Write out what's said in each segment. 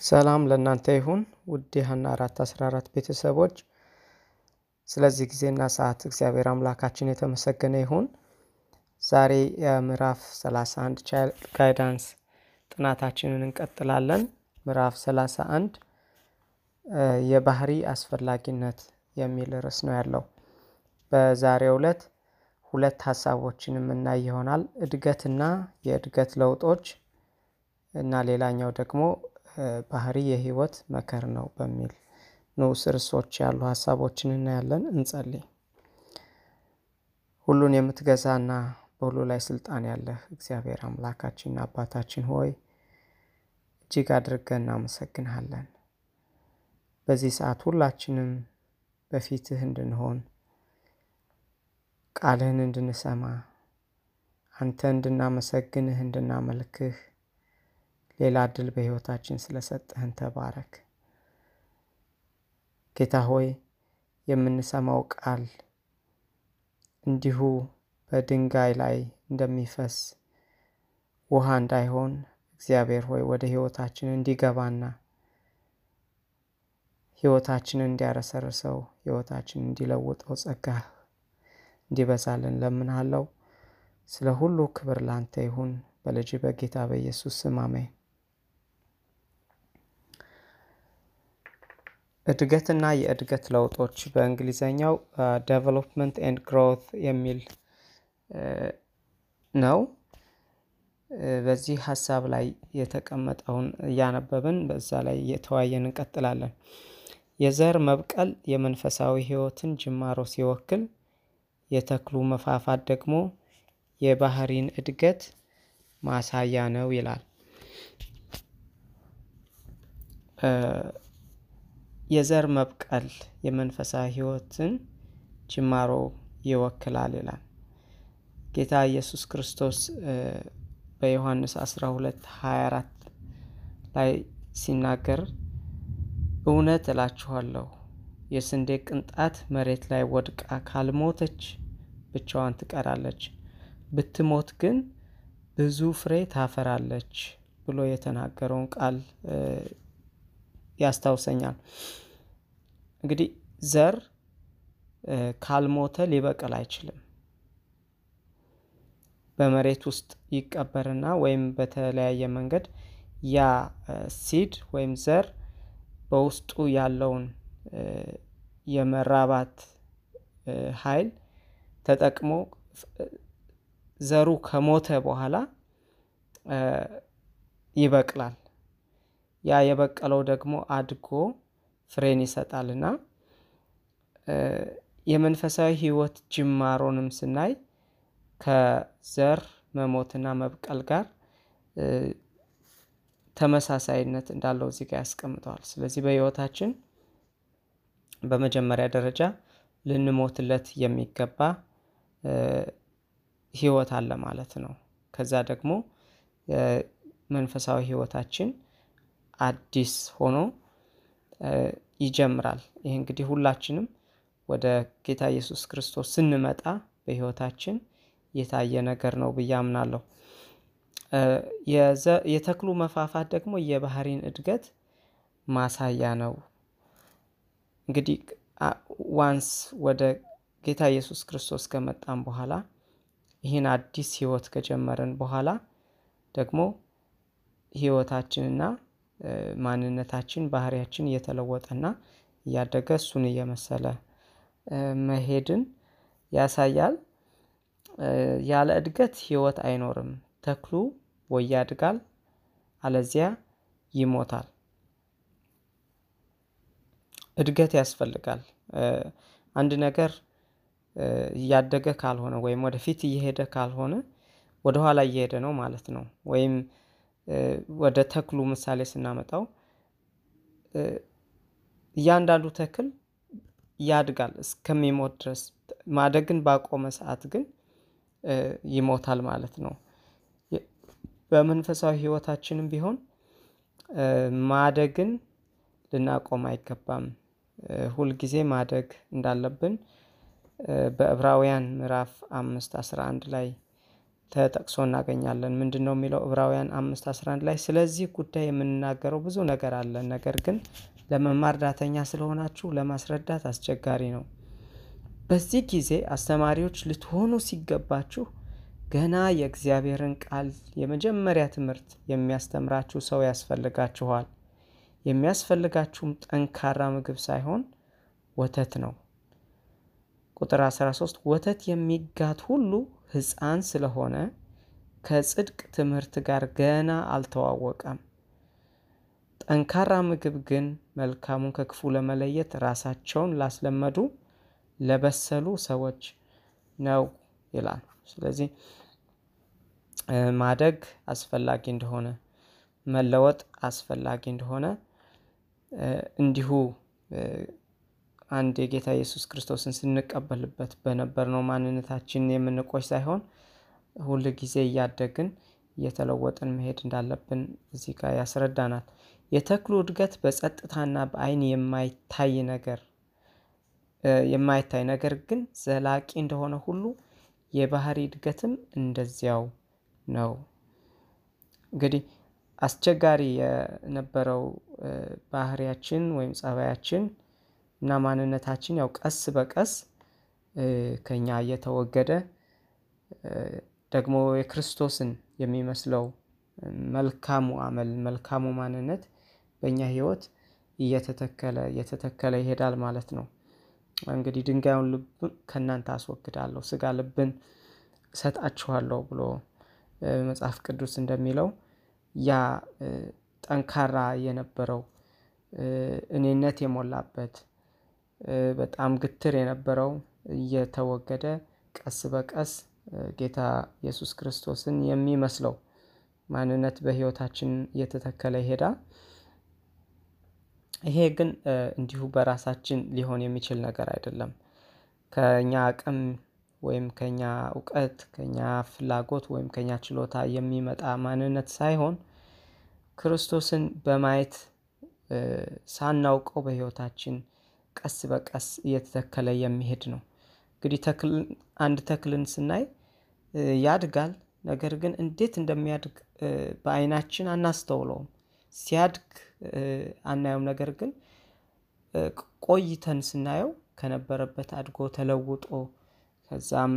ሰላም ለእናንተ ይሁን ውድ የሀና አራት አስራ አራት ቤተሰቦች ስለዚህ ጊዜና ሰዓት እግዚአብሔር አምላካችን የተመሰገነ ይሁን። ዛሬ የምዕራፍ 31 ቻይልድ ጋይዳንስ ጥናታችንን እንቀጥላለን። ምዕራፍ 31 የባህሪ አስፈላጊነት የሚል ርዕስ ነው ያለው። በዛሬው ዕለት ሁለት ሀሳቦችን የምናይ ይሆናል። እድገትና የእድገት ለውጦች እና ሌላኛው ደግሞ ባህሪ የህይወት መከር ነው በሚል ንዑስ ርዕሶች ያሉ ሀሳቦችን እናያለን። እንጸልይ። ሁሉን የምትገዛና በሁሉ ላይ ስልጣን ያለህ እግዚአብሔር አምላካችንና አባታችን ሆይ እጅግ አድርገን እናመሰግንሃለን። በዚህ ሰዓት ሁላችንም በፊትህ እንድንሆን ቃልህን እንድንሰማ አንተ እንድናመሰግንህ እንድናመልክህ ሌላ እድል በህይወታችን ስለሰጠህን ተባረክ። ጌታ ሆይ የምንሰማው ቃል እንዲሁ በድንጋይ ላይ እንደሚፈስ ውሃ እንዳይሆን እግዚአብሔር ሆይ ወደ ህይወታችን እንዲገባና ህይወታችንን እንዲያረሰርሰው ህይወታችንን እንዲለውጠው ጸጋህ እንዲበዛልን ለምንሃለው። ስለ ሁሉ ክብር ላንተ ይሁን በልጅህ በጌታ በኢየሱስ ስም አሜን። እድገትና የእድገት ለውጦች በእንግሊዘኛው development and growth የሚል ነው። በዚህ ሀሳብ ላይ የተቀመጠውን እያነበብን በዛ ላይ እየተወያየን እንቀጥላለን። የዘር መብቀል የመንፈሳዊ ህይወትን ጅማሮ ሲወክል፣ የተክሉ መፋፋት ደግሞ የባህሪን እድገት ማሳያ ነው ይላል። የዘር መብቀል የመንፈሳዊ ህይወትን ጅማሮ ይወክላል ይላል። ጌታ ኢየሱስ ክርስቶስ በዮሐንስ 12 24 ላይ ሲናገር እውነት እላችኋለሁ የስንዴ ቅንጣት መሬት ላይ ወድቃ ካልሞተች ብቻዋን ትቀራለች፣ ብትሞት ግን ብዙ ፍሬ ታፈራለች ብሎ የተናገረውን ቃል ያስታውሰኛል። እንግዲህ ዘር ካልሞተ ሊበቅል አይችልም። በመሬት ውስጥ ይቀበርና ወይም በተለያየ መንገድ ያ ሲድ ወይም ዘር በውስጡ ያለውን የመራባት ኃይል ተጠቅሞ ዘሩ ከሞተ በኋላ ይበቅላል። ያ የበቀለው ደግሞ አድጎ ፍሬን ይሰጣልና የመንፈሳዊ ህይወት ጅማሮንም ስናይ ከዘር መሞትና መብቀል ጋር ተመሳሳይነት እንዳለው እዚህ ጋር ያስቀምጠዋል። ስለዚህ በህይወታችን በመጀመሪያ ደረጃ ልንሞትለት የሚገባ ህይወት አለ ማለት ነው። ከዛ ደግሞ መንፈሳዊ ህይወታችን አዲስ ሆኖ ይጀምራል። ይህ እንግዲህ ሁላችንም ወደ ጌታ ኢየሱስ ክርስቶስ ስንመጣ በህይወታችን የታየ ነገር ነው ብዬ አምናለሁ። የተክሉ መፋፋት ደግሞ የባህሪን እድገት ማሳያ ነው። እንግዲህ ዋንስ ወደ ጌታ ኢየሱስ ክርስቶስ ከመጣን በኋላ ይህን አዲስ ህይወት ከጀመርን በኋላ ደግሞ ህይወታችንና ማንነታችን ባህሪያችን እየተለወጠና እያደገ እሱን እየመሰለ መሄድን ያሳያል። ያለ እድገት ህይወት አይኖርም። ተክሉ ወይ ያድጋል አለዚያ ይሞታል። እድገት ያስፈልጋል። አንድ ነገር እያደገ ካልሆነ ወይም ወደፊት እየሄደ ካልሆነ ወደኋላ እየሄደ ነው ማለት ነው። ወይም ወደ ተክሉ ምሳሌ ስናመጣው እያንዳንዱ ተክል ያድጋል እስከሚሞት ድረስ ማደግን ባቆመ ሰዓት ግን ይሞታል ማለት ነው። በመንፈሳዊ ህይወታችንም ቢሆን ማደግን ልናቆም አይገባም። ሁልጊዜ ማደግ እንዳለብን በዕብራውያን ምዕራፍ አምስት አስራ አንድ ላይ ተጠቅሶ እናገኛለን። ምንድን ነው የሚለው ዕብራውያን አምስት አስራ አንድ ላይ ስለዚህ ጉዳይ የምንናገረው ብዙ ነገር አለ፣ ነገር ግን ለመማር ዳተኛ ስለሆናችሁ ለማስረዳት አስቸጋሪ ነው። በዚህ ጊዜ አስተማሪዎች ልትሆኑ ሲገባችሁ ገና የእግዚአብሔርን ቃል የመጀመሪያ ትምህርት የሚያስተምራችሁ ሰው ያስፈልጋችኋል። የሚያስፈልጋችሁም ጠንካራ ምግብ ሳይሆን ወተት ነው። ቁጥር 13 ወተት የሚጋት ሁሉ ሕፃን ስለሆነ ከጽድቅ ትምህርት ጋር ገና አልተዋወቀም። ጠንካራ ምግብ ግን መልካሙን ከክፉ ለመለየት ራሳቸውን ላስለመዱ ለበሰሉ ሰዎች ነው ይላል። ስለዚህ ማደግ አስፈላጊ እንደሆነ መለወጥ አስፈላጊ እንደሆነ እንዲሁ አንድ የጌታ ኢየሱስ ክርስቶስን ስንቀበልበት በነበርነው ማንነታችን የምንቆይ ሳይሆን ሁል ጊዜ እያደግን እየተለወጥን መሄድ እንዳለብን እዚህ ጋር ያስረዳናል። የተክሉ እድገት በጸጥታና በዓይን የማይታይ ነገር የማይታይ ነገር ግን ዘላቂ እንደሆነ ሁሉ የባህሪ እድገትም እንደዚያው ነው። እንግዲህ አስቸጋሪ የነበረው ባህሪያችን ወይም ጸባያችን እና ማንነታችን ያው ቀስ በቀስ ከኛ እየተወገደ ደግሞ የክርስቶስን የሚመስለው መልካሙ አመል መልካሙ ማንነት በእኛ ሕይወት እየተተከለ እየተተከለ ይሄዳል ማለት ነው። እንግዲህ ድንጋዩን ልብ ከእናንተ አስወግዳለሁ ስጋ ልብን እሰጣችኋለሁ ብሎ መጽሐፍ ቅዱስ እንደሚለው ያ ጠንካራ የነበረው እኔነት የሞላበት በጣም ግትር የነበረው እየተወገደ ቀስ በቀስ ጌታ ኢየሱስ ክርስቶስን የሚመስለው ማንነት በሕይወታችን እየተተከለ ይሄዳል። ይሄ ግን እንዲሁ በራሳችን ሊሆን የሚችል ነገር አይደለም። ከኛ አቅም ወይም ከኛ እውቀት ከኛ ፍላጎት ወይም ከኛ ችሎታ የሚመጣ ማንነት ሳይሆን ክርስቶስን በማየት ሳናውቀው በሕይወታችን ቀስ በቀስ እየተተከለ የሚሄድ ነው። እንግዲህ አንድ ተክልን ስናይ ያድጋል። ነገር ግን እንዴት እንደሚያድግ በዓይናችን አናስተውለውም። ሲያድግ አናየውም። ነገር ግን ቆይተን ስናየው ከነበረበት አድጎ ተለውጦ ከዛም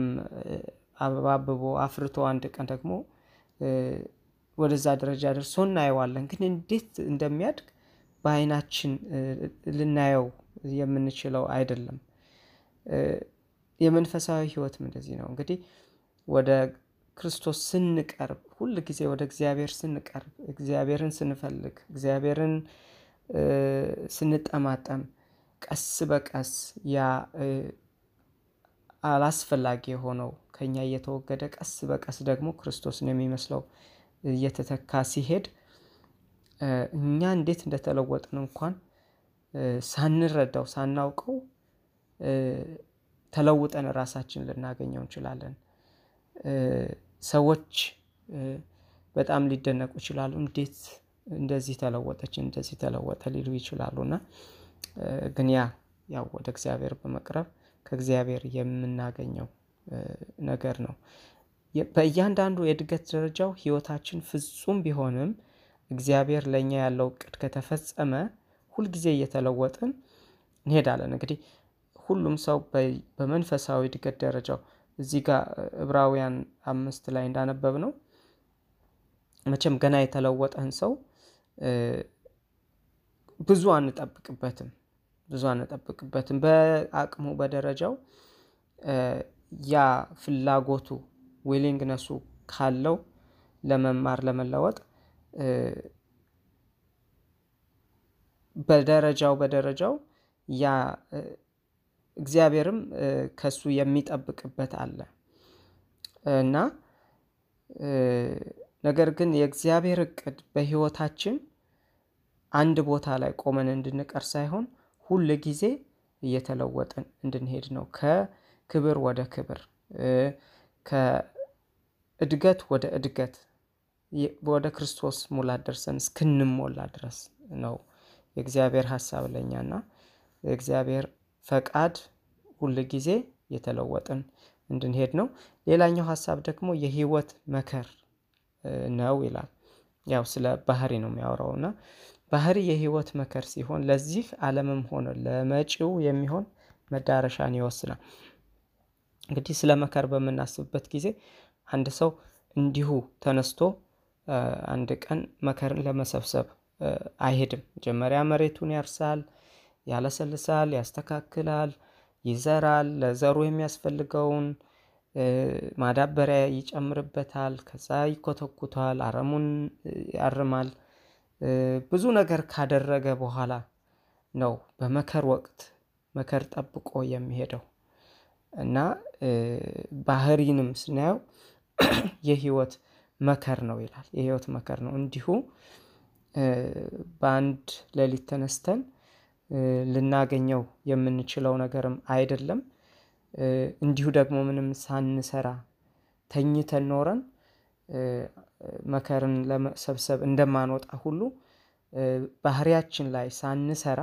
አበባ አብቦ አፍርቶ አንድ ቀን ደግሞ ወደዛ ደረጃ ደርሶ እናየዋለን። ግን እንዴት እንደሚያድግ በዓይናችን ልናየው የምንችለው አይደለም። የመንፈሳዊ ሕይወትም እንደዚህ ነው። እንግዲህ ወደ ክርስቶስ ስንቀርብ ሁል ጊዜ ወደ እግዚአብሔር ስንቀርብ እግዚአብሔርን ስንፈልግ እግዚአብሔርን ስንጠማጠም ቀስ በቀስ ያ አላስፈላጊ የሆነው ከኛ እየተወገደ ቀስ በቀስ ደግሞ ክርስቶስን የሚመስለው እየተተካ ሲሄድ እኛ እንዴት እንደተለወጥን እንኳን ሳንረዳው ሳናውቀው ተለውጠን ራሳችን ልናገኘው እንችላለን። ሰዎች በጣም ሊደነቁ ይችላሉ። እንዴት እንደዚህ ተለወጠች እንደዚህ ተለወጠ ሊሉ ይችላሉ። እና ግን ያ ያው ወደ እግዚአብሔር በመቅረብ ከእግዚአብሔር የምናገኘው ነገር ነው። በእያንዳንዱ የእድገት ደረጃው ሕይወታችን ፍጹም ቢሆንም እግዚአብሔር ለእኛ ያለው እቅድ ከተፈጸመ ሁልጊዜ እየተለወጥን እንሄዳለን። እንግዲህ ሁሉም ሰው በመንፈሳዊ እድገት ደረጃው እዚህ ጋር ዕብራውያን አምስት ላይ እንዳነበብ ነው መቼም ገና የተለወጠን ሰው ብዙ አንጠብቅበትም ብዙ አንጠብቅበትም። በአቅሙ በደረጃው ያ ፍላጎቱ ዊሊንግነሱ ካለው ለመማር ለመለወጥ በደረጃው በደረጃው ያ እግዚአብሔርም ከሱ የሚጠብቅበት አለ እና ነገር ግን የእግዚአብሔር እቅድ በሕይወታችን አንድ ቦታ ላይ ቆመን እንድንቀር ሳይሆን ሁል ጊዜ እየተለወጥን እንድንሄድ ነው። ከክብር ወደ ክብር ከእድገት ወደ እድገት ወደ ክርስቶስ ሙላት ደርሰን እስክንሞላ ድረስ ነው የእግዚአብሔር ሀሳብ ለእኛና የእግዚአብሔር ፈቃድ ሁል ጊዜ የተለወጥን እንድንሄድ ነው። ሌላኛው ሀሳብ ደግሞ የህይወት መከር ነው ይላል። ያው ስለ ባህሪ ነው የሚያወራው እና ባህሪ የህይወት መከር ሲሆን ለዚህ ዓለምም ሆነ ለመጪው የሚሆን መዳረሻን ይወስናል። እንግዲህ ስለ መከር በምናስብበት ጊዜ አንድ ሰው እንዲሁ ተነስቶ አንድ ቀን መከርን ለመሰብሰብ አይሄድም። መጀመሪያ መሬቱን ያርሳል ያለሰልሳል ያስተካክላል ይዘራል። ለዘሩ የሚያስፈልገውን ማዳበሪያ ይጨምርበታል። ከዛ ይኮተኩተዋል አረሙን ያርማል። ብዙ ነገር ካደረገ በኋላ ነው በመከር ወቅት መከር ጠብቆ የሚሄደው። እና ባህሪንም ስናየው የህይወት መከር ነው ይላል። የህይወት መከር ነው። እንዲሁ በአንድ ሌሊት ተነስተን ልናገኘው የምንችለው ነገርም አይደለም። እንዲሁ ደግሞ ምንም ሳንሰራ ተኝተን ኖረን መከርን ለመሰብሰብ እንደማንወጣ ሁሉ ባህሪያችን ላይ ሳንሰራ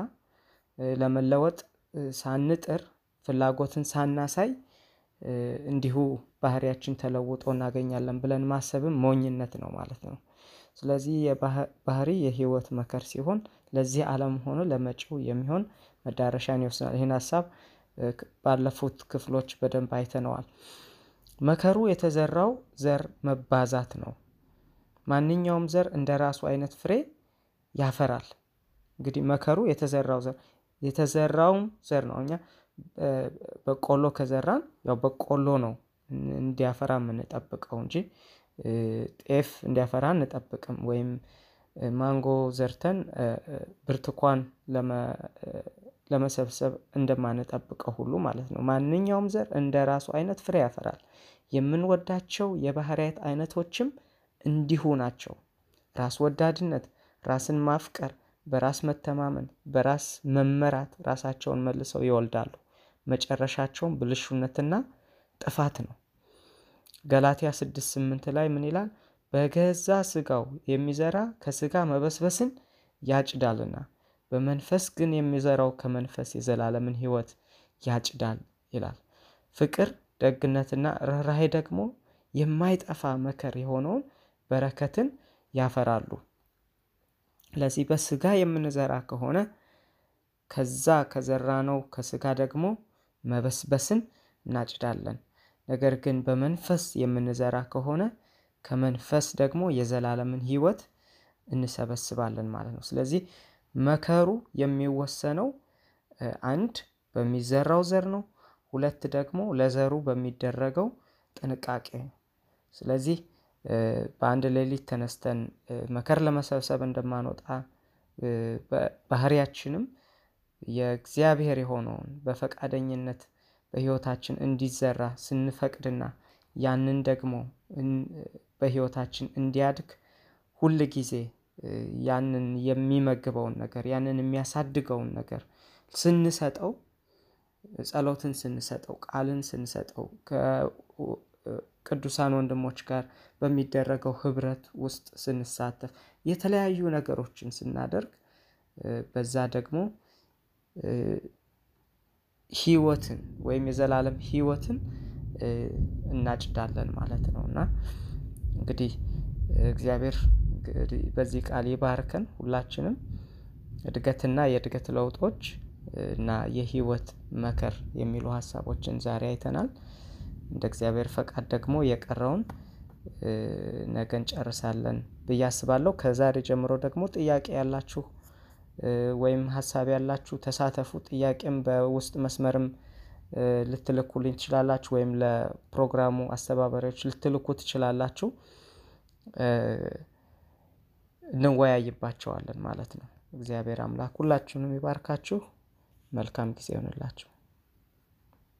ለመለወጥ ሳንጥር ፍላጎትን ሳናሳይ እንዲሁ ባህሪያችን ተለውጦ እናገኛለን ብለን ማሰብም ሞኝነት ነው ማለት ነው። ስለዚህ የባህሪ የህይወት መከር ሲሆን ለዚህ አለም ሆኖ ለመጪው የሚሆን መዳረሻን ይወስናል ይሄን ሀሳብ ባለፉት ክፍሎች በደንብ አይተነዋል። መከሩ የተዘራው ዘር መባዛት ነው። ማንኛውም ዘር እንደራሱ አይነት ፍሬ ያፈራል። እንግዲህ መከሩ የተዘራው ዘር የተዘራውም ዘር ነው እኛ በቆሎ ከዘራን ያው በቆሎ ነው እንዲያፈራ የምንጠብቀው እንጂ ጤፍ እንዲያፈራ አንጠብቅም ወይም ማንጎ ዘርተን ብርቱካን ለመሰብሰብ እንደማንጠብቀው ሁሉ ማለት ነው። ማንኛውም ዘር እንደራሱ አይነት ፍሬ ያፈራል። የምንወዳቸው የባህሪያት አይነቶችም እንዲሁ ናቸው። ራስ ወዳድነት ራስን ማፍቀር በራስ መተማመን በራስ መመራት ራሳቸውን መልሰው ይወልዳሉ መጨረሻቸውን ብልሹነትና ጥፋት ነው። ገላትያ ስድስት ስምንት ላይ ምን ይላል? በገዛ ስጋው የሚዘራ ከስጋ መበስበስን ያጭዳልና በመንፈስ ግን የሚዘራው ከመንፈስ የዘላለምን ህይወት ያጭዳል ይላል። ፍቅር ደግነትና ርህራሄ ደግሞ የማይጠፋ መከር የሆነውን በረከትን ያፈራሉ። ለዚህ በስጋ የምንዘራ ከሆነ ከዛ ከዘራነው ከስጋ ደግሞ መበስበስን እናጭዳለን። ነገር ግን በመንፈስ የምንዘራ ከሆነ ከመንፈስ ደግሞ የዘላለምን ህይወት እንሰበስባለን ማለት ነው። ስለዚህ መከሩ የሚወሰነው አንድ በሚዘራው ዘር ነው። ሁለት ደግሞ ለዘሩ በሚደረገው ጥንቃቄ ስለዚህ በአንድ ሌሊት ተነስተን መከር ለመሰብሰብ እንደማንወጣ ባህሪያችንም የእግዚአብሔር የሆነውን በፈቃደኝነት በህይወታችን እንዲዘራ ስንፈቅድና ያንን ደግሞ በህይወታችን እንዲያድግ ሁል ጊዜ ያንን የሚመግበውን ነገር ያንን የሚያሳድገውን ነገር ስንሰጠው ጸሎትን ስንሰጠው ቃልን ስንሰጠው ከቅዱሳን ወንድሞች ጋር በሚደረገው ህብረት ውስጥ ስንሳተፍ የተለያዩ ነገሮችን ስናደርግ በዛ ደግሞ ህይወትን ወይም የዘላለም ህይወትን እናጭዳለን ማለት ነው። እና እንግዲህ እግዚአብሔር በዚህ ቃል ይባርከን ሁላችንም እድገትና የእድገት ለውጦች እና የህይወት መከር የሚሉ ሀሳቦችን ዛሬ አይተናል። እንደ እግዚአብሔር ፈቃድ ደግሞ የቀረውን ነገ እንጨርሳለን ብዬ አስባለሁ። ከዛሬ ጀምሮ ደግሞ ጥያቄ ያላችሁ ወይም ሀሳብ ያላችሁ ተሳተፉ ጥያቄም በውስጥ መስመርም ልትልኩልኝ ትችላላችሁ ወይም ለፕሮግራሙ አስተባባሪዎች ልትልኩ ትችላላችሁ። እንወያይባቸዋለን ማለት ነው። እግዚአብሔር አምላክ ሁላችሁንም ይባርካችሁ። መልካም ጊዜ ይሁንላችሁ